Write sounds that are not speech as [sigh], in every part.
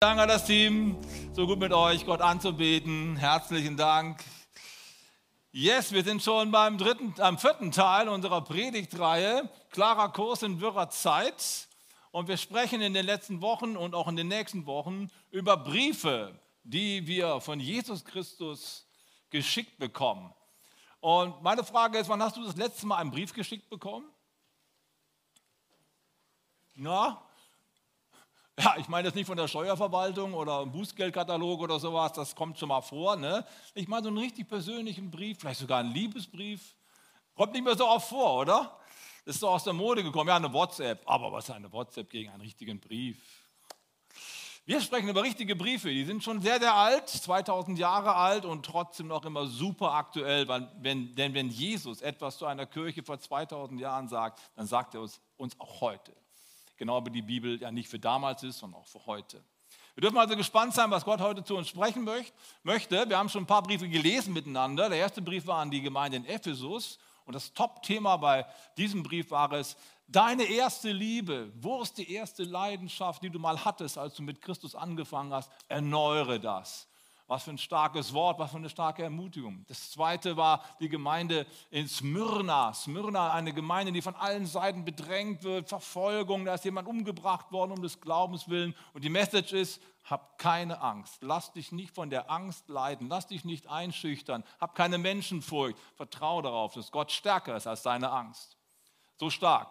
Danke an das Team, so gut mit euch, Gott anzubeten. Herzlichen Dank. Yes, wir sind schon beim dritten, am vierten Teil unserer Predigtreihe, klarer Kurs in wirrer Zeit. Und wir sprechen in den letzten Wochen und auch in den nächsten Wochen über Briefe, die wir von Jesus Christus geschickt bekommen. Und meine Frage ist, wann hast du das letzte Mal einen Brief geschickt bekommen? Na, ja, ich meine das nicht von der Steuerverwaltung oder einem Bußgeldkatalog oder sowas, das kommt schon mal vor. Ne? Ich meine so einen richtig persönlichen Brief, vielleicht sogar einen Liebesbrief. Kommt nicht mehr so oft vor, oder? Das ist so aus der Mode gekommen. Ja, eine WhatsApp. Aber was ist eine WhatsApp gegen einen richtigen Brief? Wir sprechen über richtige Briefe, die sind schon sehr, sehr alt, 2000 Jahre alt und trotzdem noch immer super aktuell. Wenn, denn wenn Jesus etwas zu einer Kirche vor 2000 Jahren sagt, dann sagt er uns, uns auch heute genau wie die Bibel ja nicht für damals ist, sondern auch für heute. Wir dürfen also gespannt sein, was Gott heute zu uns sprechen möchte. Wir haben schon ein paar Briefe gelesen miteinander. Der erste Brief war an die Gemeinde in Ephesus und das Top-Thema bei diesem Brief war es, deine erste Liebe, wo ist die erste Leidenschaft, die du mal hattest, als du mit Christus angefangen hast? Erneuere das. Was für ein starkes Wort, was für eine starke Ermutigung. Das zweite war die Gemeinde in Smyrna. Smyrna, eine Gemeinde, die von allen Seiten bedrängt wird, Verfolgung, da ist jemand umgebracht worden um des Glaubens willen. Und die Message ist, hab keine Angst. Lass dich nicht von der Angst leiden. Lass dich nicht einschüchtern. Hab keine Menschenfurcht. Vertraue darauf, dass Gott stärker ist als deine Angst. So stark.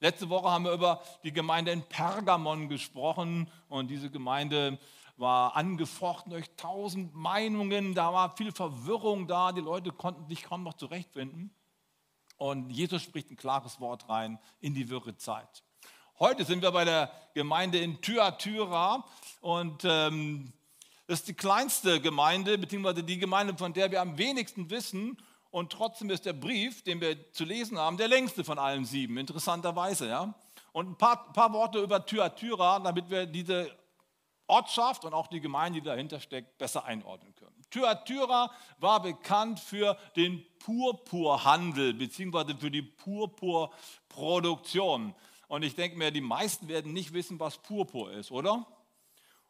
Letzte Woche haben wir über die Gemeinde in Pergamon gesprochen und diese Gemeinde war angefochten durch tausend Meinungen, da war viel Verwirrung da, die Leute konnten sich kaum noch zurechtfinden. Und Jesus spricht ein klares Wort rein in die wirre Zeit. Heute sind wir bei der Gemeinde in Thyatira und ähm, das ist die kleinste Gemeinde, beziehungsweise die Gemeinde, von der wir am wenigsten wissen. Und trotzdem ist der Brief, den wir zu lesen haben, der längste von allen sieben, interessanterweise. Ja? Und ein paar, paar Worte über Thyatira, damit wir diese Ortschaft und auch die Gemeinde, die dahinter steckt, besser einordnen können. Thyatira war bekannt für den Purpurhandel bzw. für die Purpurproduktion. Und ich denke mir, die meisten werden nicht wissen, was Purpur ist, oder?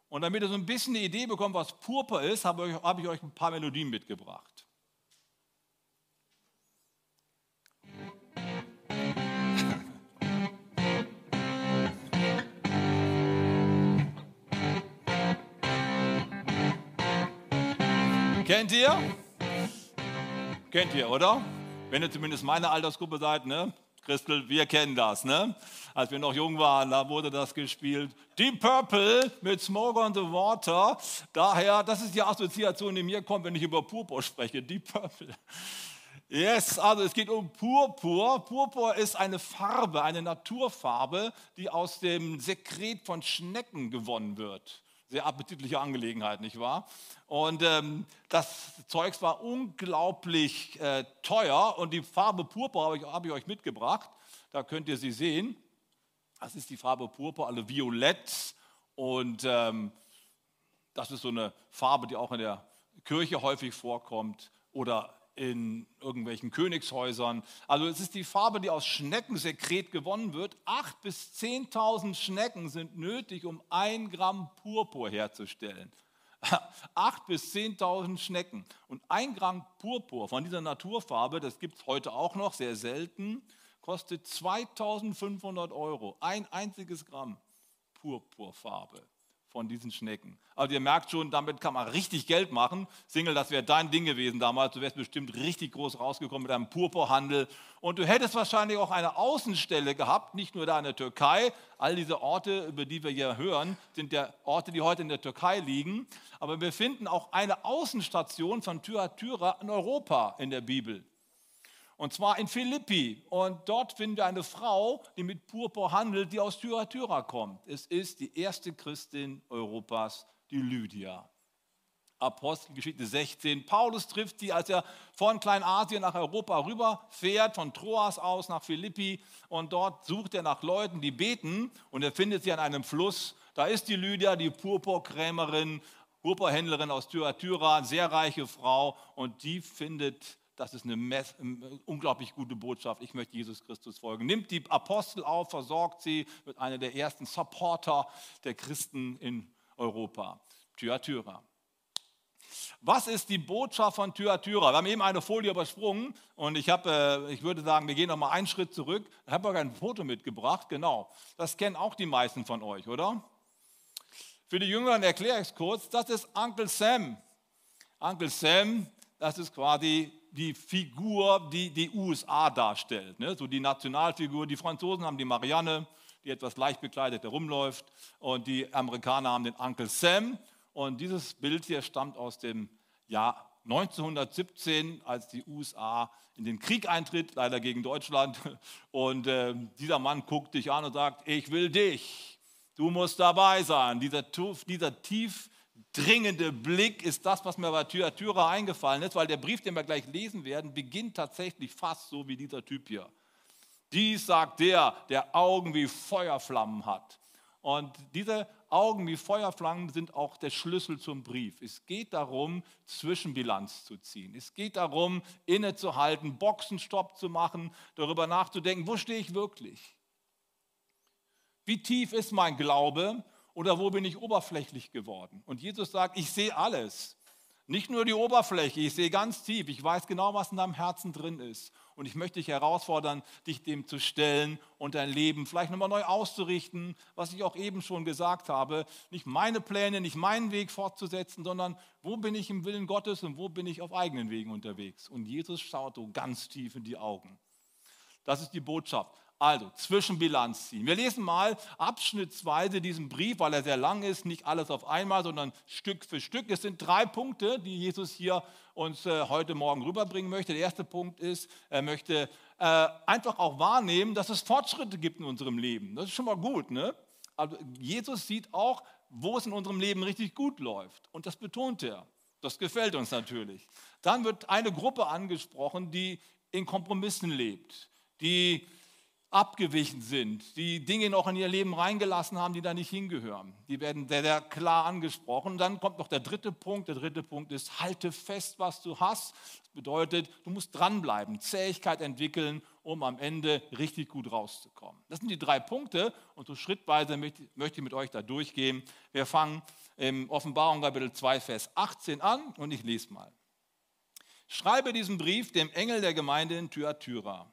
Und damit ihr so ein bisschen eine Idee bekommt, was Purpur ist, habe ich, habe ich euch ein paar Melodien mitgebracht. Kennt ihr? Kennt ihr, oder? Wenn ihr zumindest meine Altersgruppe seid, ne? Christel, wir kennen das, ne? Als wir noch jung waren, da wurde das gespielt. Deep Purple mit Smoke on the Water. Daher, das ist die Assoziation, die mir kommt, wenn ich über Purpur spreche. Deep Purple. Yes, also es geht um Purpur. Purpur ist eine Farbe, eine Naturfarbe, die aus dem Sekret von Schnecken gewonnen wird. Sehr appetitliche Angelegenheit, nicht wahr? Und ähm, das Zeugs war unglaublich äh, teuer und die Farbe Purpur habe ich, hab ich euch mitgebracht. Da könnt ihr sie sehen. Das ist die Farbe Purpur, also violett. Und ähm, das ist so eine Farbe, die auch in der Kirche häufig vorkommt oder in irgendwelchen Königshäusern. Also es ist die Farbe, die aus Schneckensekret gewonnen wird. Acht bis 10.000 Schnecken sind nötig, um ein Gramm Purpur herzustellen. [laughs] Acht bis 10.000 Schnecken. Und ein Gramm Purpur von dieser Naturfarbe, das gibt es heute auch noch, sehr selten, kostet 2.500 Euro. Ein einziges Gramm Purpurfarbe von diesen Schnecken. Also ihr merkt schon, damit kann man richtig Geld machen. Single, das wäre dein Ding gewesen damals. Du wärst bestimmt richtig groß rausgekommen mit einem Purpurhandel. Und du hättest wahrscheinlich auch eine Außenstelle gehabt, nicht nur da in der Türkei. All diese Orte, über die wir hier hören, sind ja Orte, die heute in der Türkei liegen. Aber wir finden auch eine Außenstation von Thyatira in Europa in der Bibel. Und zwar in Philippi. Und dort finden wir eine Frau, die mit Purpur handelt, die aus Thyatira kommt. Es ist die erste Christin Europas, die Lydia. Apostelgeschichte 16. Paulus trifft sie, als er von Kleinasien nach Europa rüberfährt, von Troas aus nach Philippi. Und dort sucht er nach Leuten, die beten. Und er findet sie an einem Fluss. Da ist die Lydia, die Purpurkrämerin, Purpurhändlerin aus Thyatira, sehr reiche Frau. Und die findet das ist eine unglaublich gute Botschaft. Ich möchte Jesus Christus folgen. Nimmt die Apostel auf, versorgt sie, wird einer der ersten Supporter der Christen in Europa. Thyatira. Was ist die Botschaft von Thyatira? Wir haben eben eine Folie übersprungen und ich, habe, äh, ich würde sagen, wir gehen noch mal einen Schritt zurück. Ich habe euch ein Foto mitgebracht, genau. Das kennen auch die meisten von euch, oder? Für die Jüngeren erkläre ich es kurz. Das ist Uncle Sam. Uncle Sam, das ist quasi die Figur, die die USA darstellt. Ne? So die Nationalfigur. Die Franzosen haben die Marianne, die etwas leicht bekleidet herumläuft. Und die Amerikaner haben den Uncle Sam. Und dieses Bild hier stammt aus dem Jahr 1917, als die USA in den Krieg eintritt, leider gegen Deutschland. [laughs] Und äh, dieser Mann guckt dich an und sagt, ich will dich. Du musst dabei sein. Dieser, dieser tief dringende Blick ist das, was mir bei Thyatira eingefallen ist, weil der Brief, den wir gleich lesen werden, beginnt tatsächlich fast so wie dieser Typ hier. Dies sagt der, der Augen wie Feuerflammen hat. Und diese Augen wie Feuerflammen sind auch der Schlüssel zum Brief. Es geht darum, Zwischenbilanz zu ziehen. Es geht darum, innezuhalten, Boxenstopp zu machen, darüber nachzudenken, wo stehe ich wirklich? Wie tief ist mein Glaube oder wo bin ich oberflächlich geworden? Und Jesus sagt, ich sehe alles. Nicht nur die Oberfläche, ich sehe ganz tief. Ich weiß genau, was in deinem Herzen drin ist. Und ich möchte dich herausfordern, dich dem zu stellen und dein Leben vielleicht nochmal neu auszurichten, was ich auch eben schon gesagt habe. Nicht meine Pläne, nicht meinen Weg fortzusetzen, sondern wo bin ich im Willen Gottes und wo bin ich auf eigenen Wegen unterwegs. Und Jesus schaut so ganz tief in die Augen. Das ist die Botschaft. Also, Zwischenbilanz ziehen. Wir lesen mal abschnittsweise diesen Brief, weil er sehr lang ist, nicht alles auf einmal, sondern Stück für Stück. Es sind drei Punkte, die Jesus hier uns äh, heute Morgen rüberbringen möchte. Der erste Punkt ist, er möchte äh, einfach auch wahrnehmen, dass es Fortschritte gibt in unserem Leben. Das ist schon mal gut. Ne? Also Jesus sieht auch, wo es in unserem Leben richtig gut läuft. Und das betont er. Das gefällt uns natürlich. Dann wird eine Gruppe angesprochen, die in Kompromissen lebt, die abgewichen sind, die Dinge noch in ihr Leben reingelassen haben, die da nicht hingehören. Die werden sehr, sehr klar angesprochen. Dann kommt noch der dritte Punkt. Der dritte Punkt ist, halte fest, was du hast. Das bedeutet, du musst dranbleiben, Zähigkeit entwickeln, um am Ende richtig gut rauszukommen. Das sind die drei Punkte und so schrittweise möchte ich mit euch da durchgehen. Wir fangen im Offenbarung Kapitel 2, Vers 18 an und ich lese mal. Schreibe diesen Brief dem Engel der Gemeinde in Thyatira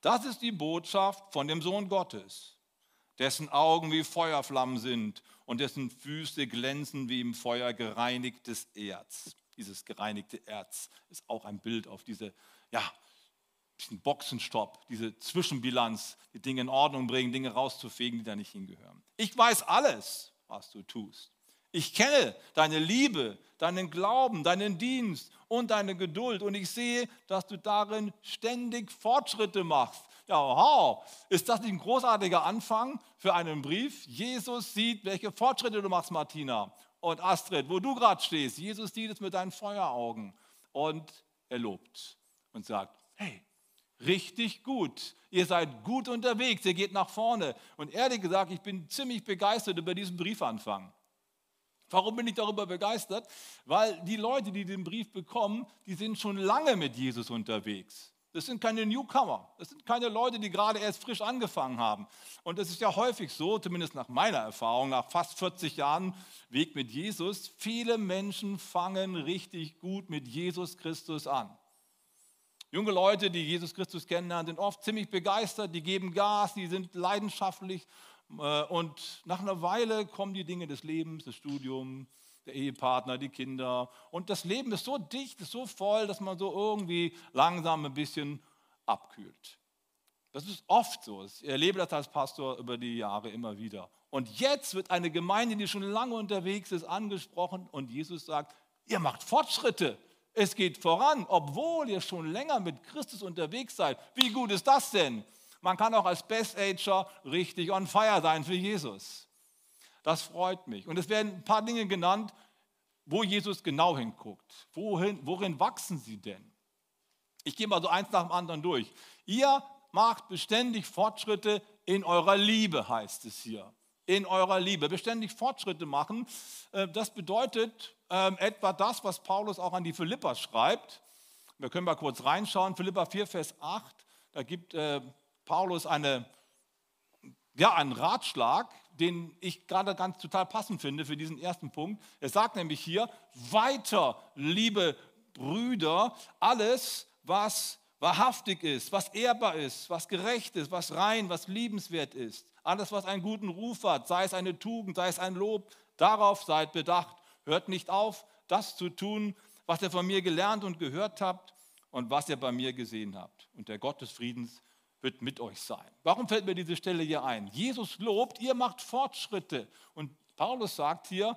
das ist die Botschaft von dem Sohn Gottes, dessen Augen wie Feuerflammen sind und dessen Füße glänzen wie im Feuer gereinigtes Erz. Dieses gereinigte Erz ist auch ein Bild auf diese, ja, diesen Boxenstopp, diese Zwischenbilanz, die Dinge in Ordnung bringen, Dinge rauszufegen, die da nicht hingehören. Ich weiß alles, was du tust. Ich kenne deine Liebe, deinen Glauben, deinen Dienst und deine Geduld und ich sehe, dass du darin ständig Fortschritte machst. Ja, wow, ist das nicht ein großartiger Anfang für einen Brief? Jesus sieht, welche Fortschritte du machst, Martina und Astrid, wo du gerade stehst. Jesus sieht es mit deinen Feueraugen und er lobt und sagt, hey, richtig gut. Ihr seid gut unterwegs, ihr geht nach vorne. Und ehrlich gesagt, ich bin ziemlich begeistert über diesen Briefanfang. Warum bin ich darüber begeistert? Weil die Leute, die den Brief bekommen, die sind schon lange mit Jesus unterwegs. Das sind keine Newcomer. Das sind keine Leute, die gerade erst frisch angefangen haben. Und es ist ja häufig so, zumindest nach meiner Erfahrung, nach fast 40 Jahren Weg mit Jesus, viele Menschen fangen richtig gut mit Jesus Christus an. Junge Leute, die Jesus Christus kennenlernen, sind oft ziemlich begeistert, die geben Gas, die sind leidenschaftlich und nach einer Weile kommen die Dinge des Lebens, das Studium, der Ehepartner, die Kinder. Und das Leben ist so dicht, ist so voll, dass man so irgendwie langsam ein bisschen abkühlt. Das ist oft so. Ich erlebe das als Pastor über die Jahre immer wieder. Und jetzt wird eine Gemeinde, die schon lange unterwegs ist, angesprochen und Jesus sagt, ihr macht Fortschritte. Es geht voran, obwohl ihr schon länger mit Christus unterwegs seid. Wie gut ist das denn? Man kann auch als Best-Ager richtig on fire sein für Jesus. Das freut mich. Und es werden ein paar Dinge genannt, wo Jesus genau hinguckt. Wohin, worin wachsen sie denn? Ich gehe mal so eins nach dem anderen durch. Ihr macht beständig Fortschritte in eurer Liebe, heißt es hier. In eurer Liebe. Beständig Fortschritte machen. Äh, das bedeutet ähm, etwa das, was Paulus auch an die Philipper schreibt. Wir können mal kurz reinschauen. Philippa 4, Vers 8. Da gibt äh, Paulus eine, ja, einen Ratschlag, den ich gerade ganz total passend finde für diesen ersten Punkt. Er sagt nämlich hier, weiter, liebe Brüder, alles, was wahrhaftig ist, was ehrbar ist, was gerecht ist, was rein, was liebenswert ist, alles, was einen guten Ruf hat, sei es eine Tugend, sei es ein Lob, darauf seid bedacht. Hört nicht auf, das zu tun, was ihr von mir gelernt und gehört habt und was ihr bei mir gesehen habt. Und der Gott des Friedens wird mit euch sein. Warum fällt mir diese Stelle hier ein? Jesus lobt, ihr macht Fortschritte. Und Paulus sagt hier,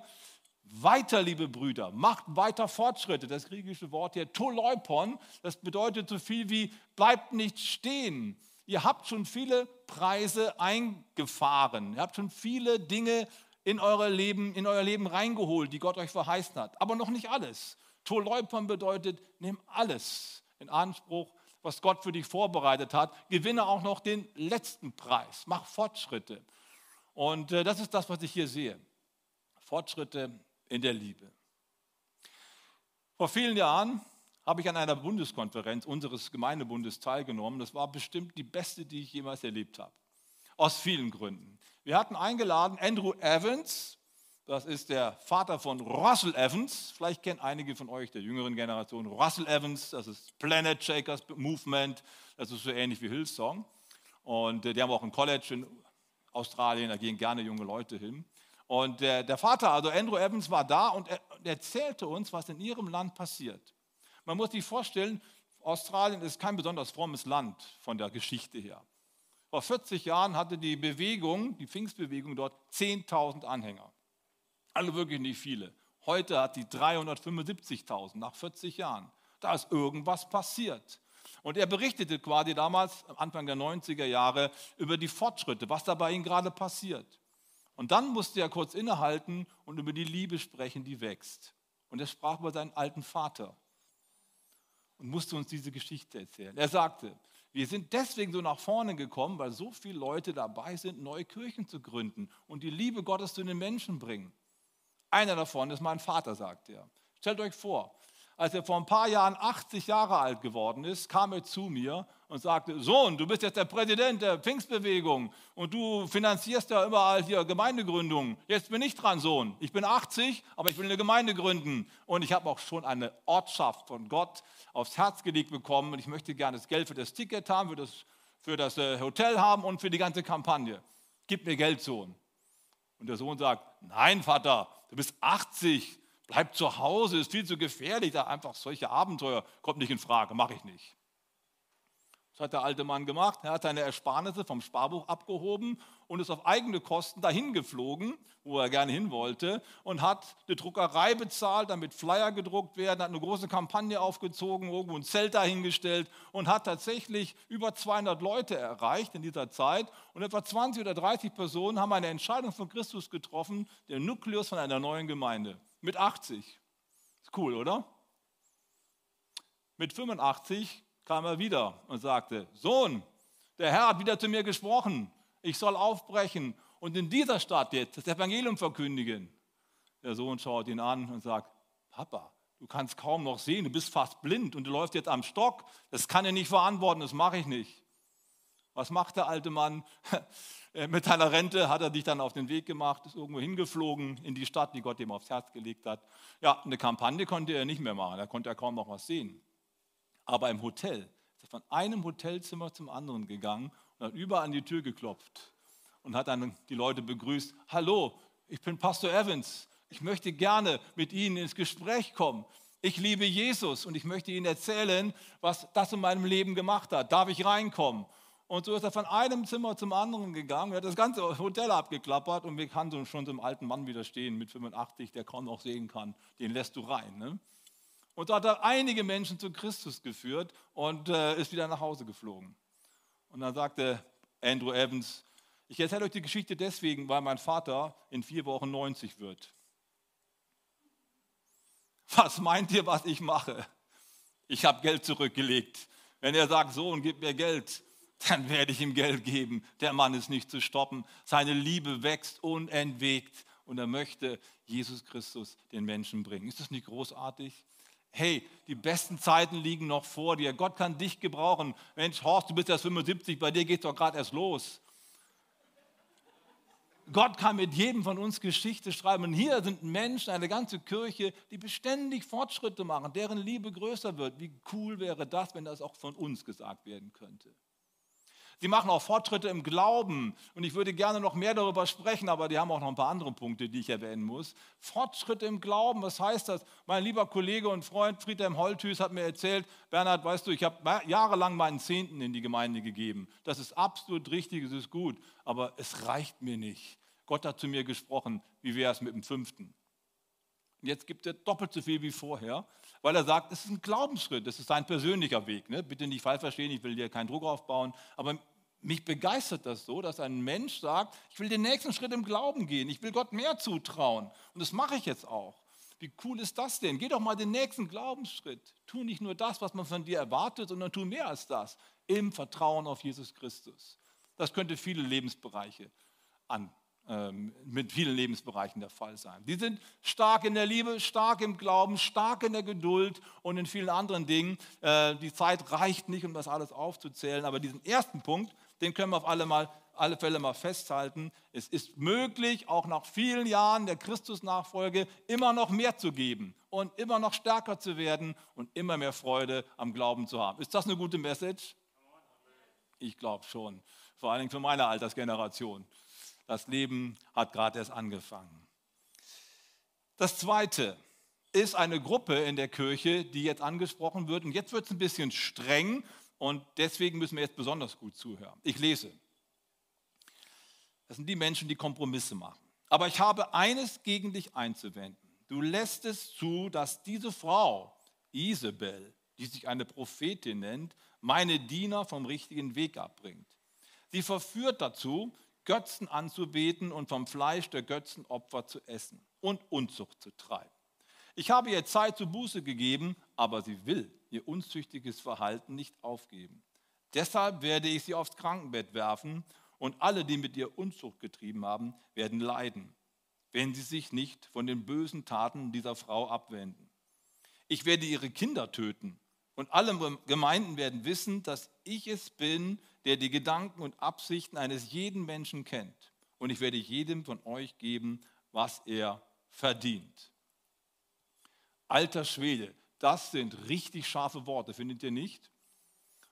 weiter, liebe Brüder, macht weiter Fortschritte. Das griechische Wort hier, toleupon, das bedeutet so viel wie bleibt nicht stehen. Ihr habt schon viele Preise eingefahren. Ihr habt schon viele Dinge in euer Leben, in euer Leben reingeholt, die Gott euch verheißen hat. Aber noch nicht alles. Toleupon bedeutet, nimm alles in Anspruch, was Gott für dich vorbereitet hat. Gewinne auch noch den letzten Preis. Mach Fortschritte. Und äh, das ist das, was ich hier sehe. Fortschritte in der Liebe. Vor vielen Jahren habe ich an einer Bundeskonferenz unseres Gemeindebundes teilgenommen. Das war bestimmt die beste, die ich jemals erlebt habe. Aus vielen Gründen. Wir hatten eingeladen Andrew Evans, das ist der Vater von Russell Evans. Vielleicht kennen einige von euch der jüngeren Generation Russell Evans. Das ist Planet Shakers Movement. Das ist so ähnlich wie Hillsong. Und äh, die haben auch ein College in Australien. Da gehen gerne junge Leute hin. Und der, der Vater, also Andrew Evans, war da und er, erzählte uns, was in ihrem Land passiert. Man muss sich vorstellen, Australien ist kein besonders frommes Land von der Geschichte her. Vor 40 Jahren hatte die Bewegung, die Pfingstbewegung dort 10.000 Anhänger. Alle wirklich nicht viele. Heute hat die 375.000 nach 40 Jahren. Da ist irgendwas passiert. Und er berichtete quasi damals, Anfang der 90er Jahre, über die Fortschritte, was da bei ihm gerade passiert. Und dann musste er kurz innehalten und über die Liebe sprechen, die wächst. Und er sprach über seinen alten Vater und musste uns diese Geschichte erzählen. Er sagte, wir sind deswegen so nach vorne gekommen, weil so viele Leute dabei sind, neue Kirchen zu gründen und die Liebe Gottes zu den Menschen bringen. Einer davon ist mein Vater, sagt er. Stellt euch vor, als er vor ein paar Jahren 80 Jahre alt geworden ist, kam er zu mir und sagte, Sohn, du bist jetzt der Präsident der Pfingstbewegung und du finanzierst ja überall hier Gemeindegründungen. Jetzt bin ich dran, Sohn. Ich bin 80, aber ich will eine Gemeinde gründen. Und ich habe auch schon eine Ortschaft von Gott aufs Herz gelegt bekommen und ich möchte gerne das Geld für das Ticket haben, für das, für das äh, Hotel haben und für die ganze Kampagne. Gib mir Geld, Sohn. Und der Sohn sagt, nein, Vater, du bist 80, bleib zu Hause, ist viel zu gefährlich, da einfach solche Abenteuer kommt nicht in Frage, mache ich nicht. Das hat der alte Mann gemacht. Er hat seine Ersparnisse vom Sparbuch abgehoben und ist auf eigene Kosten dahin geflogen, wo er gerne hin wollte, und hat eine Druckerei bezahlt, damit Flyer gedruckt werden, hat eine große Kampagne aufgezogen, irgendwo ein Zelt dahingestellt und hat tatsächlich über 200 Leute erreicht in dieser Zeit. Und etwa 20 oder 30 Personen haben eine Entscheidung von Christus getroffen, der Nukleus von einer neuen Gemeinde. Mit 80. Ist cool, oder? Mit 85 kam er wieder und sagte, Sohn, der Herr hat wieder zu mir gesprochen, ich soll aufbrechen und in dieser Stadt jetzt das Evangelium verkündigen. Der Sohn schaut ihn an und sagt, Papa, du kannst kaum noch sehen, du bist fast blind und du läufst jetzt am Stock, das kann er nicht verantworten, das mache ich nicht. Was macht der alte Mann? [laughs] Mit seiner Rente hat er dich dann auf den Weg gemacht, ist irgendwo hingeflogen in die Stadt, die Gott ihm aufs Herz gelegt hat. Ja, eine Kampagne konnte er nicht mehr machen, da konnte er kaum noch was sehen aber im Hotel. Ist er von einem Hotelzimmer zum anderen gegangen und hat überall an die Tür geklopft und hat dann die Leute begrüßt. Hallo, ich bin Pastor Evans. Ich möchte gerne mit Ihnen ins Gespräch kommen. Ich liebe Jesus und ich möchte Ihnen erzählen, was das in meinem Leben gemacht hat. Darf ich reinkommen? Und so ist er von einem Zimmer zum anderen gegangen. Hat das ganze Hotel abgeklappert und wir kannten schon so einem alten Mann widerstehen mit 85, der kaum noch sehen kann. Den lässt du rein. Ne? Und so hat er einige Menschen zu Christus geführt und äh, ist wieder nach Hause geflogen. Und dann sagte Andrew Evans, ich erzähle euch die Geschichte deswegen, weil mein Vater in vier Wochen 90 wird. Was meint ihr, was ich mache? Ich habe Geld zurückgelegt. Wenn er sagt, Sohn, gib mir Geld, dann werde ich ihm Geld geben. Der Mann ist nicht zu stoppen. Seine Liebe wächst unentwegt und er möchte Jesus Christus den Menschen bringen. Ist das nicht großartig? Hey, die besten Zeiten liegen noch vor dir. Gott kann dich gebrauchen. Mensch, Horst, du bist erst 75, bei dir geht es doch gerade erst los. Gott kann mit jedem von uns Geschichte schreiben. Und hier sind Menschen, eine ganze Kirche, die beständig Fortschritte machen, deren Liebe größer wird. Wie cool wäre das, wenn das auch von uns gesagt werden könnte? Sie machen auch Fortschritte im Glauben. Und ich würde gerne noch mehr darüber sprechen, aber die haben auch noch ein paar andere Punkte, die ich erwähnen muss. Fortschritte im Glauben, was heißt das? Mein lieber Kollege und Freund Friedhelm Holthüß hat mir erzählt, Bernhard, weißt du, ich habe jahrelang meinen Zehnten in die Gemeinde gegeben. Das ist absolut richtig, es ist gut, aber es reicht mir nicht. Gott hat zu mir gesprochen, wie wäre es mit dem Fünften? Jetzt gibt er doppelt so viel wie vorher, weil er sagt, es ist ein Glaubensschritt, es ist sein persönlicher Weg. Ne? Bitte nicht falsch verstehen, ich will dir keinen Druck aufbauen, aber mich begeistert das so, dass ein Mensch sagt, ich will den nächsten Schritt im Glauben gehen, ich will Gott mehr zutrauen. Und das mache ich jetzt auch. Wie cool ist das denn? Geh doch mal den nächsten Glaubensschritt. Tu nicht nur das, was man von dir erwartet, sondern tu mehr als das. Im Vertrauen auf Jesus Christus. Das könnte viele Lebensbereiche an, ähm, mit vielen Lebensbereichen der Fall sein. Die sind stark in der Liebe, stark im Glauben, stark in der Geduld und in vielen anderen Dingen. Äh, die Zeit reicht nicht, um das alles aufzuzählen, aber diesen ersten Punkt, den können wir auf alle, mal, alle Fälle mal festhalten. Es ist möglich, auch nach vielen Jahren der Christusnachfolge immer noch mehr zu geben und immer noch stärker zu werden und immer mehr Freude am Glauben zu haben. Ist das eine gute Message? Ich glaube schon. Vor allen Dingen für meine Altersgeneration. Das Leben hat gerade erst angefangen. Das Zweite ist eine Gruppe in der Kirche, die jetzt angesprochen wird. Und jetzt wird es ein bisschen streng, und deswegen müssen wir jetzt besonders gut zuhören. Ich lese. Das sind die Menschen, die Kompromisse machen. Aber ich habe eines gegen dich einzuwenden. Du lässt es zu, dass diese Frau, Isabel, die sich eine Prophetin nennt, meine Diener vom richtigen Weg abbringt. Sie verführt dazu, Götzen anzubeten und vom Fleisch der Götzenopfer zu essen und Unzucht zu treiben. Ich habe ihr Zeit zur Buße gegeben, aber sie will ihr unzüchtiges Verhalten nicht aufgeben. Deshalb werde ich sie aufs Krankenbett werfen und alle, die mit ihr Unzucht getrieben haben, werden leiden, wenn sie sich nicht von den bösen Taten dieser Frau abwenden. Ich werde ihre Kinder töten und alle Gemeinden werden wissen, dass ich es bin, der die Gedanken und Absichten eines jeden Menschen kennt. Und ich werde jedem von euch geben, was er verdient. Alter Schwede, das sind richtig scharfe Worte, findet ihr nicht?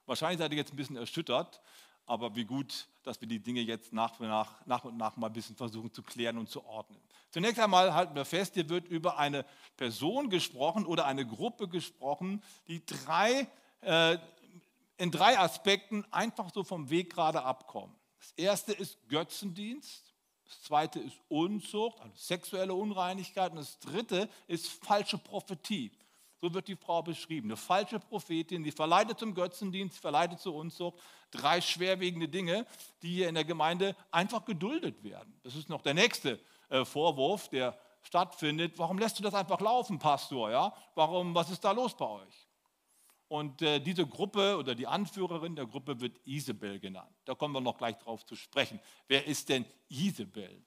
Wahrscheinlich seid ihr jetzt ein bisschen erschüttert, aber wie gut, dass wir die Dinge jetzt nach und nach, nach, und nach mal ein bisschen versuchen zu klären und zu ordnen. Zunächst einmal halten wir fest, hier wird über eine Person gesprochen oder eine Gruppe gesprochen, die drei, äh, in drei Aspekten einfach so vom Weg gerade abkommen. Das erste ist Götzendienst, das zweite ist Unzucht, also sexuelle Unreinigkeit und das dritte ist falsche Prophetie. So wird die Frau beschrieben. Eine falsche Prophetin, die verleitet zum Götzendienst, verleitet zur Unzucht. Drei schwerwiegende Dinge, die hier in der Gemeinde einfach geduldet werden. Das ist noch der nächste äh, Vorwurf, der stattfindet. Warum lässt du das einfach laufen, Pastor? Ja? Warum, was ist da los bei euch? Und äh, diese Gruppe oder die Anführerin der Gruppe wird Isabel genannt. Da kommen wir noch gleich drauf zu sprechen. Wer ist denn Isabel?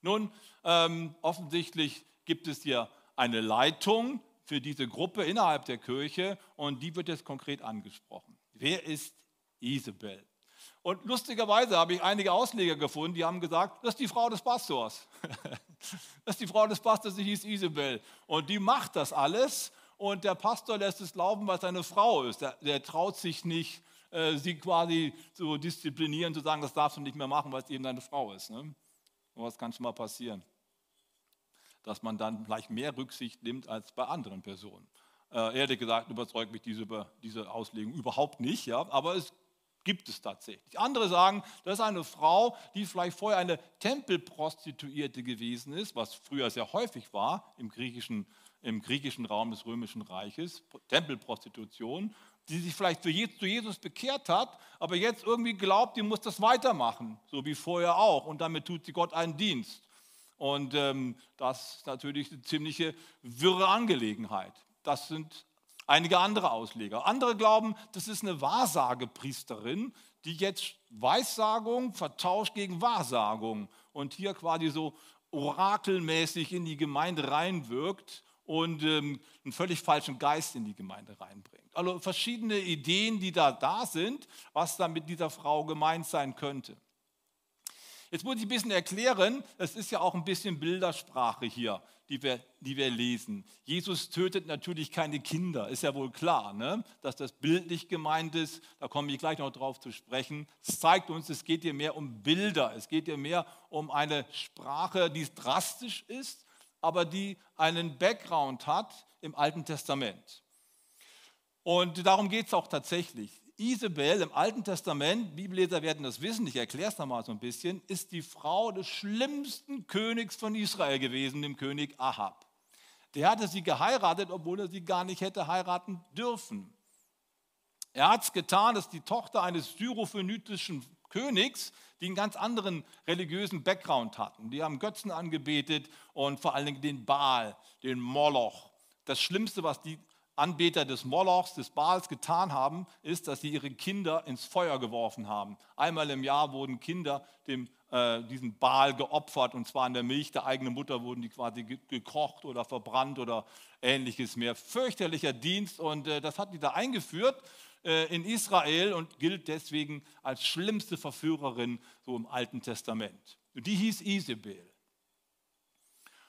Nun, ähm, offensichtlich gibt es hier eine Leitung, für diese Gruppe innerhalb der Kirche und die wird jetzt konkret angesprochen. Wer ist Isabel? Und lustigerweise habe ich einige Ausleger gefunden, die haben gesagt, das ist die Frau des Pastors. [laughs] das ist die Frau des Pastors, die hieß Isabel. Und die macht das alles und der Pastor lässt es glauben, weil seine Frau ist. Der, der traut sich nicht, äh, sie quasi zu disziplinieren, zu sagen, das darfst du nicht mehr machen, weil es eben deine Frau ist. Ne? Und was kann schon mal passieren? Dass man dann vielleicht mehr Rücksicht nimmt als bei anderen Personen. Äh, ehrlich gesagt überzeugt mich diese, diese Auslegung überhaupt nicht, ja, aber es gibt es tatsächlich. Andere sagen, das ist eine Frau, die vielleicht vorher eine Tempelprostituierte gewesen ist, was früher sehr häufig war im griechischen, im griechischen Raum des Römischen Reiches, Tempelprostitution, die sich vielleicht zu Jesus bekehrt hat, aber jetzt irgendwie glaubt, die muss das weitermachen, so wie vorher auch, und damit tut sie Gott einen Dienst. Und ähm, das ist natürlich eine ziemliche wirre Angelegenheit. Das sind einige andere Ausleger. Andere glauben, das ist eine Wahrsagepriesterin, die jetzt Weissagung vertauscht gegen Wahrsagung und hier quasi so orakelmäßig in die Gemeinde reinwirkt und ähm, einen völlig falschen Geist in die Gemeinde reinbringt. Also verschiedene Ideen, die da da sind, was da mit dieser Frau gemeint sein könnte. Jetzt muss ich ein bisschen erklären, es ist ja auch ein bisschen Bildersprache hier, die wir, die wir lesen. Jesus tötet natürlich keine Kinder, ist ja wohl klar, ne? dass das bildlich gemeint ist. Da komme ich gleich noch drauf zu sprechen. Es zeigt uns, es geht hier mehr um Bilder, es geht hier mehr um eine Sprache, die drastisch ist, aber die einen Background hat im Alten Testament. Und darum geht es auch tatsächlich. Isabel im Alten Testament, Bibelleser werden das wissen, ich erkläre es mal so ein bisschen, ist die Frau des schlimmsten Königs von Israel gewesen, dem König Ahab. Der hatte sie geheiratet, obwohl er sie gar nicht hätte heiraten dürfen. Er hat es getan, dass die Tochter eines syrophönitischen Königs, die einen ganz anderen religiösen Background hatten. Die haben Götzen angebetet und vor allen Dingen den Baal, den Moloch. Das Schlimmste, was die Anbeter des Molochs, des Baals getan haben, ist, dass sie ihre Kinder ins Feuer geworfen haben. Einmal im Jahr wurden Kinder dem, äh, diesem Baal geopfert und zwar in der Milch der eigenen Mutter wurden die quasi gekocht oder verbrannt oder ähnliches mehr. Fürchterlicher Dienst und äh, das hat die da eingeführt äh, in Israel und gilt deswegen als schlimmste Verführerin so im Alten Testament. Die hieß Isabel.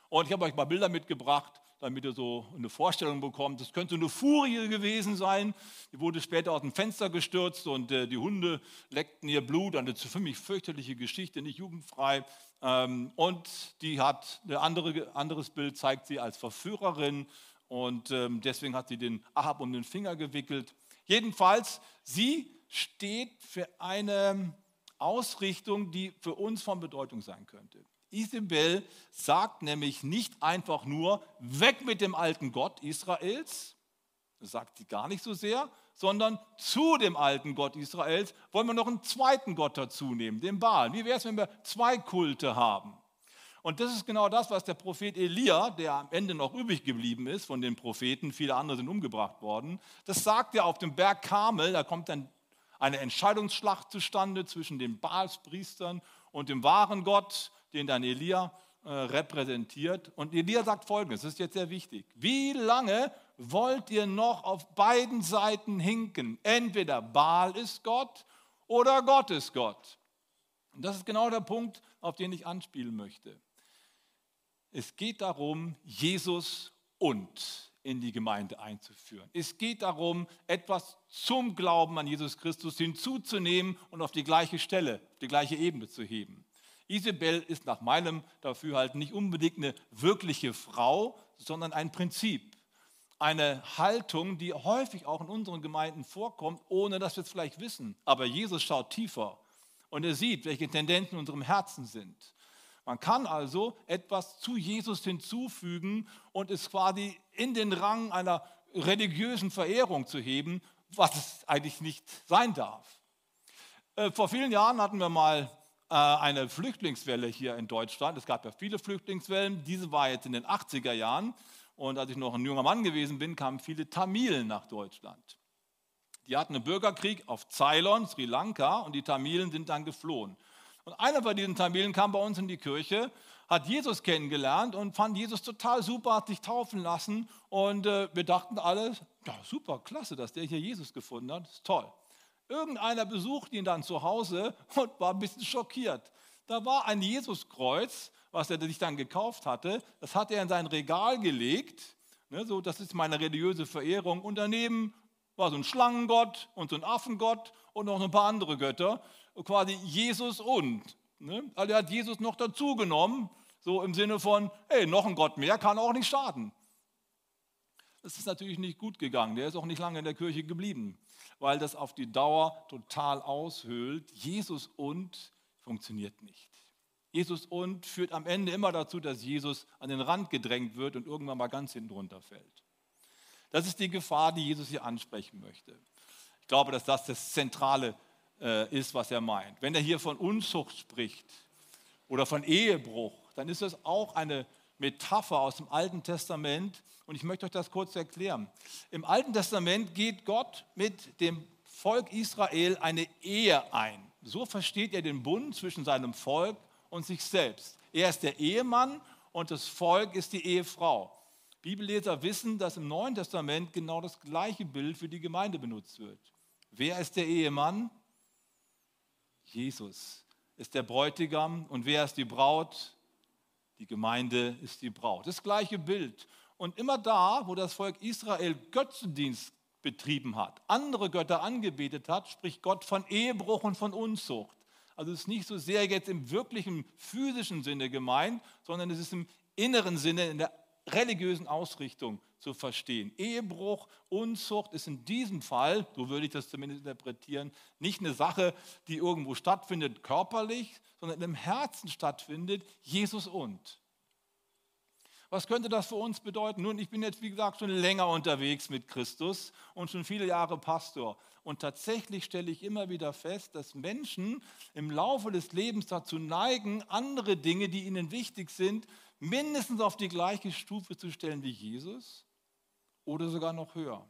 Und ich habe euch mal Bilder mitgebracht damit ihr so eine Vorstellung bekommt. Das könnte eine Furie gewesen sein. Die wurde später aus dem Fenster gestürzt und äh, die Hunde leckten ihr Blut. Eine für mich fürchterliche Geschichte, nicht jugendfrei. Ähm, und die hat ein andere, anderes Bild, zeigt sie als Verführerin und ähm, deswegen hat sie den Ahab um den Finger gewickelt. Jedenfalls, sie steht für eine Ausrichtung, die für uns von Bedeutung sein könnte. Isabel sagt nämlich nicht einfach nur, weg mit dem alten Gott Israels, sagt sie gar nicht so sehr, sondern zu dem alten Gott Israels wollen wir noch einen zweiten Gott dazu nehmen, den Baal. Wie wäre es, wenn wir zwei Kulte haben? Und das ist genau das, was der Prophet Elia, der am Ende noch übrig geblieben ist von den Propheten, viele andere sind umgebracht worden, das sagt er auf dem Berg Karmel, da kommt dann eine Entscheidungsschlacht zustande zwischen den Baalspriestern und dem wahren Gott den dann Elia äh, repräsentiert. Und Elia sagt folgendes, das ist jetzt sehr wichtig. Wie lange wollt ihr noch auf beiden Seiten hinken? Entweder Baal ist Gott oder Gott ist Gott. Und das ist genau der Punkt, auf den ich anspielen möchte. Es geht darum, Jesus und in die Gemeinde einzuführen. Es geht darum, etwas zum Glauben an Jesus Christus hinzuzunehmen und auf die gleiche Stelle, die gleiche Ebene zu heben. Isabel ist nach meinem Dafürhalten nicht unbedingt eine wirkliche Frau, sondern ein Prinzip. Eine Haltung, die häufig auch in unseren Gemeinden vorkommt, ohne dass wir es vielleicht wissen. Aber Jesus schaut tiefer und er sieht, welche Tendenzen in unserem Herzen sind. Man kann also etwas zu Jesus hinzufügen und es quasi in den Rang einer religiösen Verehrung zu heben, was es eigentlich nicht sein darf. Äh, vor vielen Jahren hatten wir mal äh, eine Flüchtlingswelle hier in Deutschland. Es gab ja viele Flüchtlingswellen. Diese war jetzt in den 80er Jahren. Und als ich noch ein junger Mann gewesen bin, kamen viele Tamilen nach Deutschland. Die hatten einen Bürgerkrieg auf Ceylon, Sri Lanka, und die Tamilen sind dann geflohen. Und einer von diesen Tamilen kam bei uns in die Kirche, hat Jesus kennengelernt und fand Jesus total super, hat sich taufen lassen. Und äh, wir dachten alle, ja, super, klasse, dass der hier Jesus gefunden hat, ist toll. Irgendeiner besucht ihn dann zu Hause und war ein bisschen schockiert. Da war ein Jesuskreuz, was er sich dann gekauft hatte. Das hat er in sein Regal gelegt. Ne, so, das ist meine religiöse Verehrung. Und daneben war so ein Schlangengott und so ein Affengott und noch ein paar andere Götter. Quasi Jesus und. Ne? Also er hat Jesus noch dazu genommen, so im Sinne von, hey, noch ein Gott mehr kann auch nicht schaden. Das ist natürlich nicht gut gegangen. Der ist auch nicht lange in der Kirche geblieben weil das auf die Dauer total aushöhlt. Jesus und funktioniert nicht. Jesus und führt am Ende immer dazu, dass Jesus an den Rand gedrängt wird und irgendwann mal ganz hinten runterfällt. Das ist die Gefahr, die Jesus hier ansprechen möchte. Ich glaube, dass das das Zentrale äh, ist, was er meint. Wenn er hier von Unzucht spricht oder von Ehebruch, dann ist das auch eine Metapher aus dem Alten Testament, und ich möchte euch das kurz erklären. Im Alten Testament geht Gott mit dem Volk Israel eine Ehe ein. So versteht er den Bund zwischen seinem Volk und sich selbst. Er ist der Ehemann und das Volk ist die Ehefrau. Bibelleser wissen, dass im Neuen Testament genau das gleiche Bild für die Gemeinde benutzt wird. Wer ist der Ehemann? Jesus. ist der Bräutigam und wer ist die Braut? Die Gemeinde ist die Braut. Das gleiche Bild. Und immer da, wo das Volk Israel Götzendienst betrieben hat, andere Götter angebetet hat, spricht Gott von Ehebruch und von Unzucht. Also es ist nicht so sehr jetzt im wirklichen physischen Sinne gemeint, sondern es ist im inneren Sinne, in der religiösen Ausrichtung zu verstehen. Ehebruch, Unzucht ist in diesem Fall, so würde ich das zumindest interpretieren, nicht eine Sache, die irgendwo stattfindet körperlich, sondern im Herzen stattfindet, Jesus und. Was könnte das für uns bedeuten? Nun, ich bin jetzt, wie gesagt, schon länger unterwegs mit Christus und schon viele Jahre Pastor. Und tatsächlich stelle ich immer wieder fest, dass Menschen im Laufe des Lebens dazu neigen, andere Dinge, die ihnen wichtig sind, mindestens auf die gleiche Stufe zu stellen wie Jesus oder sogar noch höher.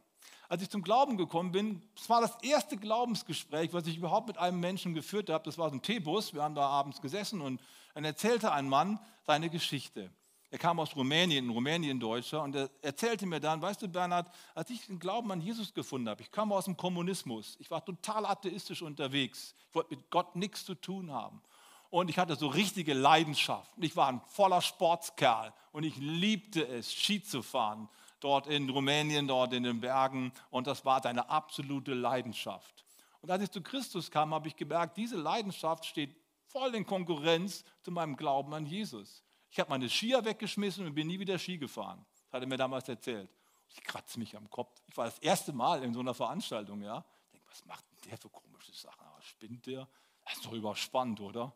Als ich zum Glauben gekommen bin, das war das erste Glaubensgespräch, was ich überhaupt mit einem Menschen geführt habe. Das war so ein Teebus, wir haben da abends gesessen und dann erzählte ein Mann seine Geschichte. Er kam aus Rumänien, in Rumänien Deutscher, und er erzählte mir dann, weißt du Bernhard, als ich den Glauben an Jesus gefunden habe, ich kam aus dem Kommunismus, ich war total atheistisch unterwegs, ich wollte mit Gott nichts zu tun haben. Und ich hatte so richtige Leidenschaft. Ich war ein voller Sportskerl und ich liebte es, Ski zu fahren, dort in Rumänien, dort in den Bergen. Und das war seine absolute Leidenschaft. Und als ich zu Christus kam, habe ich gemerkt, diese Leidenschaft steht voll in Konkurrenz zu meinem Glauben an Jesus. Ich habe meine Skier weggeschmissen und bin nie wieder Ski gefahren. Das hat er mir damals erzählt. Ich kratze mich am Kopf. Ich war das erste Mal in so einer Veranstaltung. Ja. Ich denke, was macht denn der für komische Sachen? Aber spinnt der? Das ist doch überspannt, oder?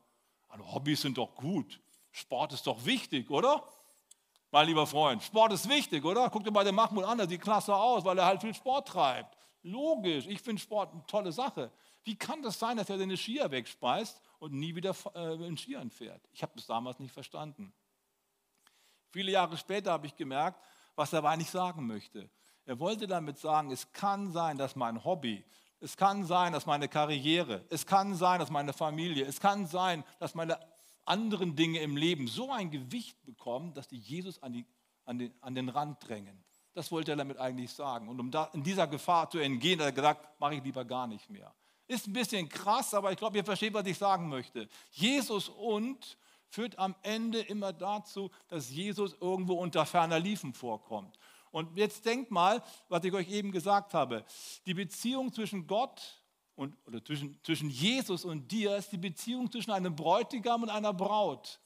Also Hobbys sind doch gut. Sport ist doch wichtig, oder? Mein lieber Freund, Sport ist wichtig, oder? Guck dir mal den Mahmoud an, der sieht klasse aus, weil er halt viel Sport treibt. Logisch, ich finde Sport eine tolle Sache. Wie kann das sein, dass er seine Skier wegspeist und nie wieder äh, in Skiern fährt? Ich habe das damals nicht verstanden. Viele Jahre später habe ich gemerkt, was er eigentlich sagen möchte. Er wollte damit sagen, es kann sein, dass mein Hobby, es kann sein, dass meine Karriere, es kann sein, dass meine Familie, es kann sein, dass meine anderen Dinge im Leben so ein Gewicht bekommen, dass die Jesus an, die, an, den, an den Rand drängen. Das wollte er damit eigentlich sagen. Und um da, in dieser Gefahr zu entgehen, hat er gesagt, mache ich lieber gar nicht mehr. Ist ein bisschen krass, aber ich glaube, ihr versteht, was ich sagen möchte. Jesus und führt am Ende immer dazu, dass Jesus irgendwo unter ferner Liefen vorkommt. Und jetzt denkt mal, was ich euch eben gesagt habe. Die Beziehung zwischen Gott und, oder zwischen, zwischen Jesus und dir ist die Beziehung zwischen einem Bräutigam und einer Braut.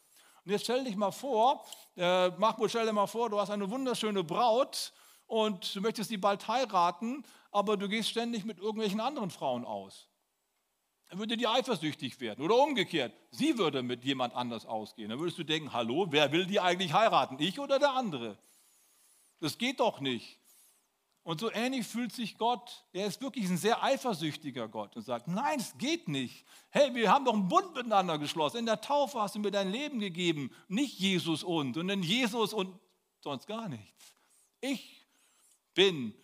Und jetzt stell dich mal vor, äh, Mahmoud, stell dir mal vor, du hast eine wunderschöne Braut und du möchtest sie bald heiraten, aber du gehst ständig mit irgendwelchen anderen Frauen aus würde die eifersüchtig werden. Oder umgekehrt, sie würde mit jemand anders ausgehen. Dann würdest du denken, hallo, wer will die eigentlich heiraten? Ich oder der andere? Das geht doch nicht. Und so ähnlich fühlt sich Gott, er ist wirklich ein sehr eifersüchtiger Gott und sagt, nein, es geht nicht. Hey, wir haben doch einen Bund miteinander geschlossen. In der Taufe hast du mir dein Leben gegeben, nicht Jesus und, sondern Jesus und sonst gar nichts. Ich bin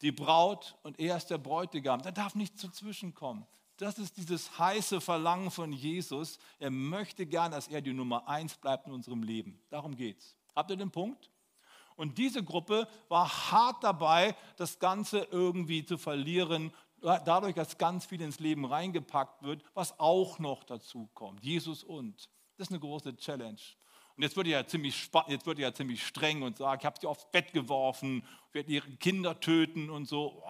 die Braut und er ist der Bräutigam. Da darf nichts dazwischenkommen. Das ist dieses heiße Verlangen von Jesus. Er möchte gern, dass er die Nummer eins bleibt in unserem Leben. Darum geht's. Habt ihr den Punkt? Und diese Gruppe war hart dabei, das Ganze irgendwie zu verlieren, dadurch, dass ganz viel ins Leben reingepackt wird, was auch noch dazu kommt. Jesus und. Das ist eine große Challenge. Und jetzt wird er ja ziemlich, jetzt wird ja ziemlich streng und sagt, ich habe sie aufs Bett geworfen, werde ihre Kinder töten und so.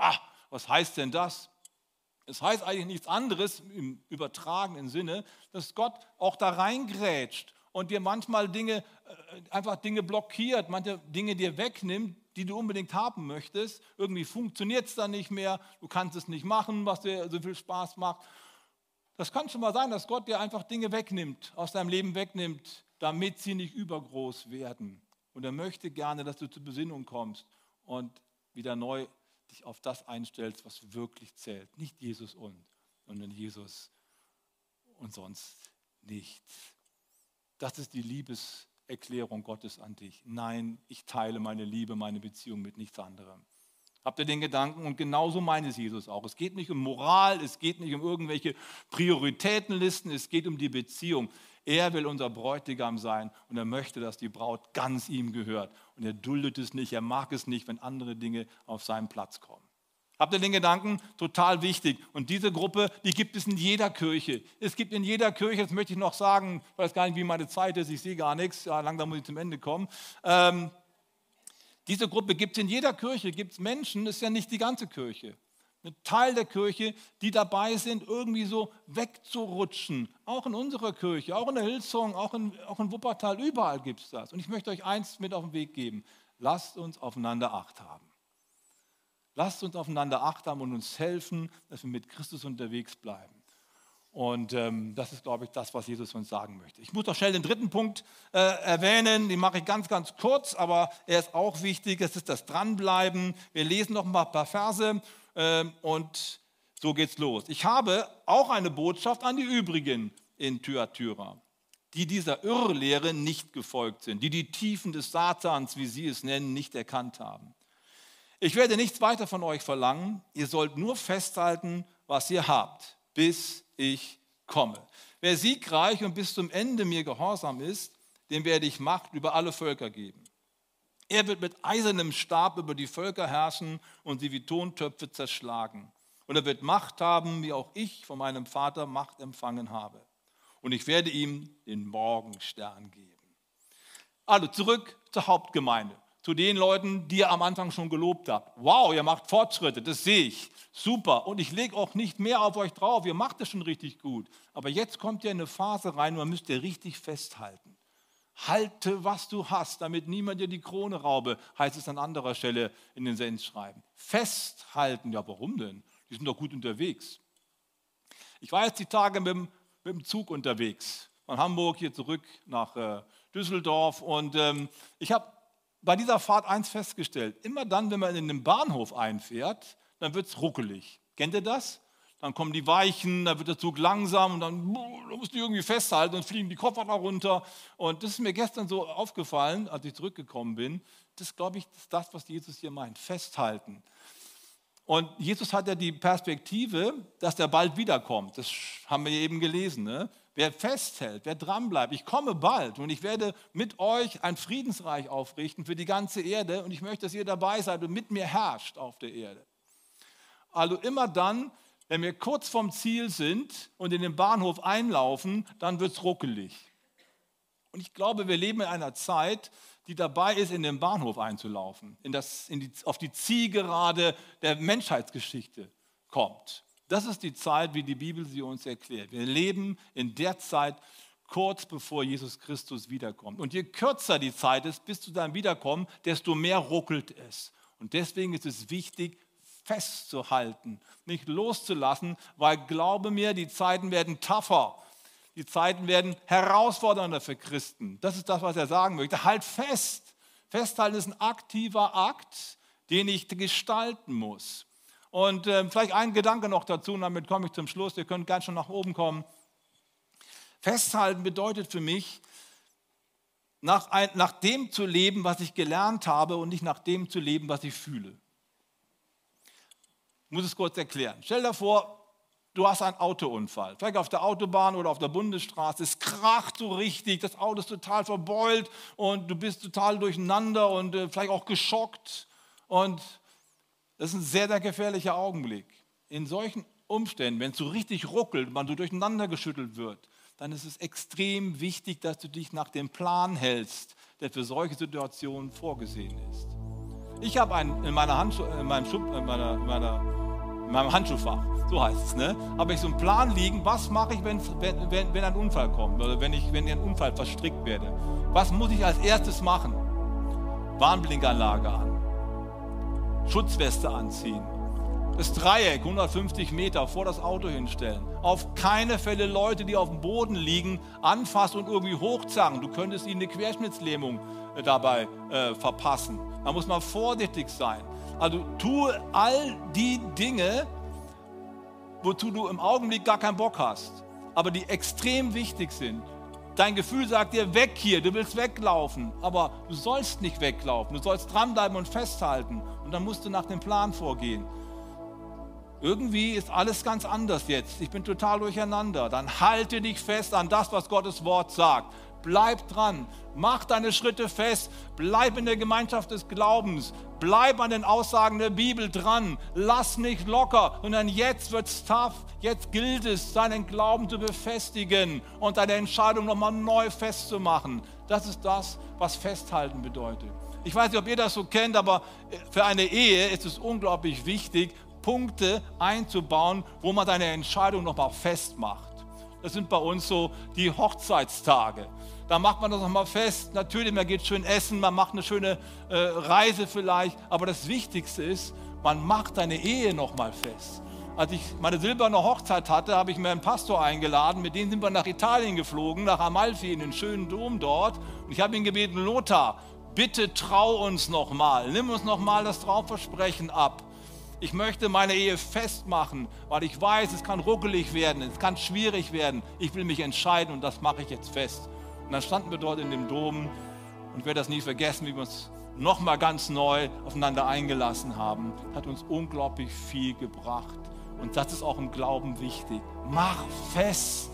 was heißt denn das? Es heißt eigentlich nichts anderes im übertragenen Sinne, dass Gott auch da reingrätscht und dir manchmal Dinge, äh, einfach Dinge blockiert, manche Dinge dir wegnimmt, die du unbedingt haben möchtest. Irgendwie funktioniert es dann nicht mehr, du kannst es nicht machen, was dir so viel Spaß macht. Das kann schon mal sein, dass Gott dir einfach Dinge wegnimmt, aus deinem Leben wegnimmt, damit sie nicht übergroß werden. Und er möchte gerne, dass du zur Besinnung kommst und wieder neu dich auf das einstellst, was wirklich zählt. Nicht Jesus und, sondern Jesus und sonst nichts. Das ist die Liebeserklärung Gottes an dich. Nein, ich teile meine Liebe, meine Beziehung mit nichts anderem. Habt ihr den Gedanken? Und genauso meint es Jesus auch. Es geht nicht um Moral, es geht nicht um irgendwelche Prioritätenlisten, es geht um die Beziehung. Er will unser Bräutigam sein und er möchte, dass die Braut ganz ihm gehört. Und er duldet es nicht, er mag es nicht, wenn andere Dinge auf seinen Platz kommen. Habt ihr den Gedanken? Total wichtig. Und diese Gruppe, die gibt es in jeder Kirche. Es gibt in jeder Kirche, das möchte ich noch sagen, ich weiß gar nicht, wie meine Zeit ist, ich sehe gar nichts, ja, langsam muss ich zum Ende kommen. Ähm, diese Gruppe gibt es in jeder Kirche, gibt es Menschen, das ist ja nicht die ganze Kirche. Ein Teil der Kirche, die dabei sind, irgendwie so wegzurutschen. Auch in unserer Kirche, auch in der Hillsong, auch in, auch in Wuppertal, überall gibt es das. Und ich möchte euch eins mit auf den Weg geben. Lasst uns aufeinander Acht haben. Lasst uns aufeinander Acht haben und uns helfen, dass wir mit Christus unterwegs bleiben. Und ähm, das ist, glaube ich, das, was Jesus uns sagen möchte. Ich muss doch schnell den dritten Punkt äh, erwähnen, den mache ich ganz, ganz kurz, aber er ist auch wichtig, es ist das Dranbleiben. Wir lesen noch mal ein paar Verse äh, und so geht's los. Ich habe auch eine Botschaft an die übrigen in Thyatira, die dieser Irrlehre nicht gefolgt sind, die die Tiefen des Satans, wie sie es nennen, nicht erkannt haben. Ich werde nichts weiter von euch verlangen. Ihr sollt nur festhalten, was ihr habt, bis ich komme. Wer siegreich und bis zum Ende mir gehorsam ist, dem werde ich Macht über alle Völker geben. Er wird mit eisernem Stab über die Völker herrschen und sie wie Tontöpfe zerschlagen. Und er wird Macht haben, wie auch ich von meinem Vater Macht empfangen habe. Und ich werde ihm den Morgenstern geben. Also zurück zur Hauptgemeinde zu den Leuten, die ihr am Anfang schon gelobt habt. Wow, ihr macht Fortschritte, das sehe ich. Super. Und ich lege auch nicht mehr auf euch drauf, ihr macht es schon richtig gut. Aber jetzt kommt ihr in eine Phase rein, wo müsst ihr richtig festhalten. Halte, was du hast, damit niemand dir die Krone raube, heißt es an anderer Stelle in den Sendschreiben. Festhalten, ja warum denn? Die sind doch gut unterwegs. Ich war jetzt die Tage mit dem, mit dem Zug unterwegs, von Hamburg hier zurück nach äh, Düsseldorf und ähm, ich habe bei dieser Fahrt eins festgestellt. Immer dann, wenn man in den Bahnhof einfährt, dann wird es ruckelig. Kennt ihr das? Dann kommen die Weichen, dann wird der Zug langsam und dann da musst du irgendwie festhalten und fliegen die Koffer da runter. Und das ist mir gestern so aufgefallen, als ich zurückgekommen bin. Das, glaube ich, ist das, was Jesus hier meint. Festhalten. Und Jesus hat ja die Perspektive, dass er bald wiederkommt. Das haben wir eben gelesen. Ne? Wer festhält, wer dranbleibt, ich komme bald und ich werde mit euch ein Friedensreich aufrichten für die ganze Erde und ich möchte, dass ihr dabei seid und mit mir herrscht auf der Erde. Also immer dann, wenn wir kurz vom Ziel sind und in den Bahnhof einlaufen, dann wird es ruckelig. Und ich glaube, wir leben in einer Zeit, die dabei ist, in den Bahnhof einzulaufen, in das, in die, auf die Zielgerade der Menschheitsgeschichte kommt. Das ist die Zeit, wie die Bibel sie uns erklärt. Wir leben in der Zeit kurz bevor Jesus Christus wiederkommt. Und je kürzer die Zeit ist bis zu seinem Wiederkommen, desto mehr ruckelt es. Und deswegen ist es wichtig, festzuhalten, nicht loszulassen, weil glaube mir, die Zeiten werden tougher. Die Zeiten werden herausfordernder für Christen. Das ist das, was er sagen möchte. Halt fest. Festhalten ist ein aktiver Akt, den ich gestalten muss. Und äh, vielleicht ein Gedanke noch dazu, und damit komme ich zum Schluss. Ihr könnt ganz schon nach oben kommen. Festhalten bedeutet für mich, nach, ein, nach dem zu leben, was ich gelernt habe und nicht nach dem zu leben, was ich fühle. Ich muss es kurz erklären. Stell dir vor, du hast einen Autounfall, vielleicht auf der Autobahn oder auf der Bundesstraße. Es kracht so richtig, das Auto ist total verbeult und du bist total durcheinander und äh, vielleicht auch geschockt. Und das ist ein sehr, sehr gefährlicher Augenblick. In solchen Umständen, wenn es so richtig ruckelt, man so durcheinander geschüttelt wird, dann ist es extrem wichtig, dass du dich nach dem Plan hältst, der für solche Situationen vorgesehen ist. Ich habe einen, in, meiner Handschuh, in, meinem Schub, in, meiner, in, meiner, in meinem Handschuhfach, so heißt es, ne? habe ich so einen Plan liegen, was mache ich, wenn, wenn, wenn ein Unfall kommt oder wenn ich, wenn ich in einen Unfall verstrickt werde. Was muss ich als erstes machen? Warnblinkanlage an. Schutzweste anziehen. Das Dreieck 150 Meter vor das Auto hinstellen. Auf keine Fälle Leute, die auf dem Boden liegen, anfassen und irgendwie hochzerren. Du könntest ihnen eine Querschnittslähmung äh, dabei äh, verpassen. Da muss man vorsichtig sein. Also tue all die Dinge, wozu du im Augenblick gar keinen Bock hast, aber die extrem wichtig sind. Dein Gefühl sagt dir, weg hier, du willst weglaufen, aber du sollst nicht weglaufen, du sollst dranbleiben und festhalten und dann musst du nach dem Plan vorgehen. Irgendwie ist alles ganz anders jetzt. Ich bin total durcheinander. Dann halte dich fest an das, was Gottes Wort sagt. Bleib dran. Mach deine Schritte fest. Bleib in der Gemeinschaft des Glaubens. Bleib an den Aussagen der Bibel dran. Lass nicht locker, sondern jetzt wird es tough. Jetzt gilt es, seinen Glauben zu befestigen und deine Entscheidung nochmal neu festzumachen. Das ist das, was Festhalten bedeutet. Ich weiß nicht, ob ihr das so kennt, aber für eine Ehe ist es unglaublich wichtig, Punkte einzubauen, wo man deine Entscheidung nochmal festmacht. Das sind bei uns so die Hochzeitstage. Da macht man das nochmal fest. Natürlich, man geht schön essen, man macht eine schöne äh, Reise vielleicht. Aber das Wichtigste ist, man macht deine Ehe nochmal fest. Als ich meine silberne Hochzeit hatte, habe ich mir einen Pastor eingeladen. Mit dem sind wir nach Italien geflogen, nach Amalfi, in den schönen Dom dort. Und ich habe ihn gebeten, Lothar, bitte trau uns nochmal. Nimm uns nochmal das Trauversprechen ab. Ich möchte meine Ehe festmachen, weil ich weiß, es kann ruckelig werden, es kann schwierig werden. Ich will mich entscheiden und das mache ich jetzt fest. Und dann standen wir dort in dem Dom und ich werde das nie vergessen, wie wir uns nochmal ganz neu aufeinander eingelassen haben. Hat uns unglaublich viel gebracht. Und das ist auch im Glauben wichtig. Mach fest,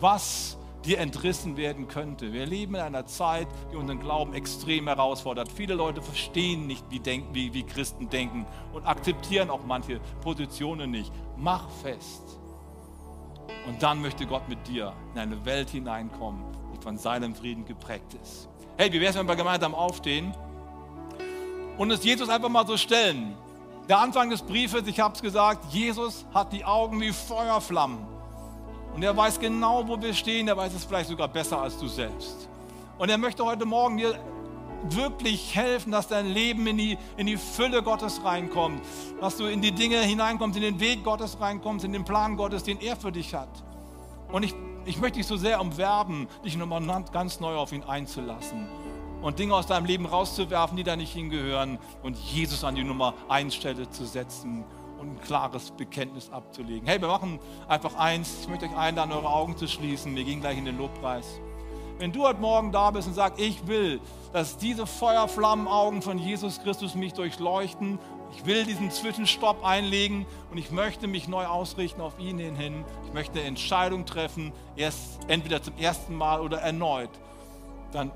was dir entrissen werden könnte. Wir leben in einer Zeit, die unseren Glauben extrem herausfordert. Viele Leute verstehen nicht, wie, denken, wie, wie Christen denken und akzeptieren auch manche Positionen nicht. Mach fest. Und dann möchte Gott mit dir in eine Welt hineinkommen, von seinem Frieden geprägt ist. Hey, wie wäre es, wenn wir gemeinsam aufstehen und es Jesus einfach mal so stellen? Der Anfang des Briefes, ich habe es gesagt, Jesus hat die Augen wie Feuerflammen. Und er weiß genau, wo wir stehen. Er weiß es vielleicht sogar besser als du selbst. Und er möchte heute Morgen dir wirklich helfen, dass dein Leben in die, in die Fülle Gottes reinkommt, dass du in die Dinge hineinkommst, in den Weg Gottes reinkommst, in den Plan Gottes, den er für dich hat. Und ich, ich möchte dich so sehr umwerben, dich nochmal ganz neu auf ihn einzulassen und Dinge aus deinem Leben rauszuwerfen, die da nicht hingehören und Jesus an die Nummer 1 Stelle zu setzen und ein klares Bekenntnis abzulegen. Hey, wir machen einfach eins. Ich möchte euch einladen, eure Augen zu schließen. Wir gehen gleich in den Lobpreis. Wenn du heute Morgen da bist und sagst, ich will, dass diese Feuerflammenaugen von Jesus Christus mich durchleuchten, ich will diesen Zwischenstopp einlegen und ich möchte mich neu ausrichten auf ihn hin. Ich möchte eine Entscheidung treffen, erst entweder zum ersten Mal oder erneut. Dann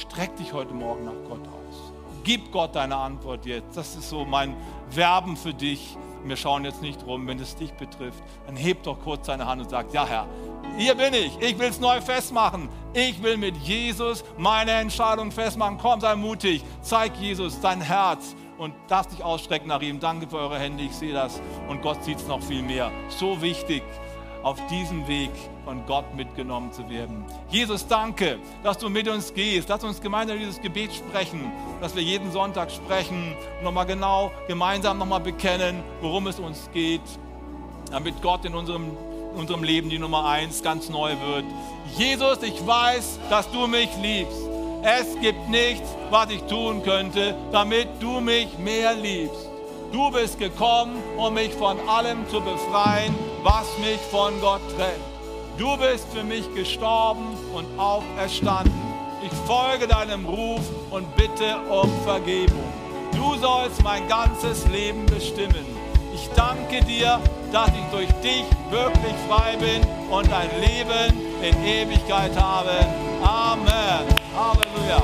streck dich heute Morgen nach Gott aus. Gib Gott deine Antwort jetzt. Das ist so mein Werben für dich. Wir schauen jetzt nicht rum, wenn es dich betrifft. Dann heb doch kurz deine Hand und sag, ja Herr, hier bin ich. Ich will es neu festmachen. Ich will mit Jesus meine Entscheidung festmachen. Komm, sei mutig. Zeig Jesus dein Herz und darfst dich ausstrecken nach ihm. Danke für eure Hände. Ich sehe das. Und Gott sieht es noch viel mehr. So wichtig auf diesem Weg von Gott mitgenommen zu werden. Jesus, danke, dass du mit uns gehst. Lass uns gemeinsam dieses Gebet sprechen, dass wir jeden Sonntag sprechen und nochmal genau gemeinsam nochmal bekennen, worum es uns geht, damit Gott in unserem, in unserem Leben die Nummer eins ganz neu wird. Jesus, ich weiß, dass du mich liebst. Es gibt nichts, was ich tun könnte, damit du mich mehr liebst. Du bist gekommen, um mich von allem zu befreien, was mich von Gott trennt. Du bist für mich gestorben und auferstanden. Ich folge deinem Ruf und bitte um Vergebung. Du sollst mein ganzes Leben bestimmen. Ich danke dir, dass ich durch dich wirklich frei bin und ein Leben in Ewigkeit habe. Amen. Halleluja.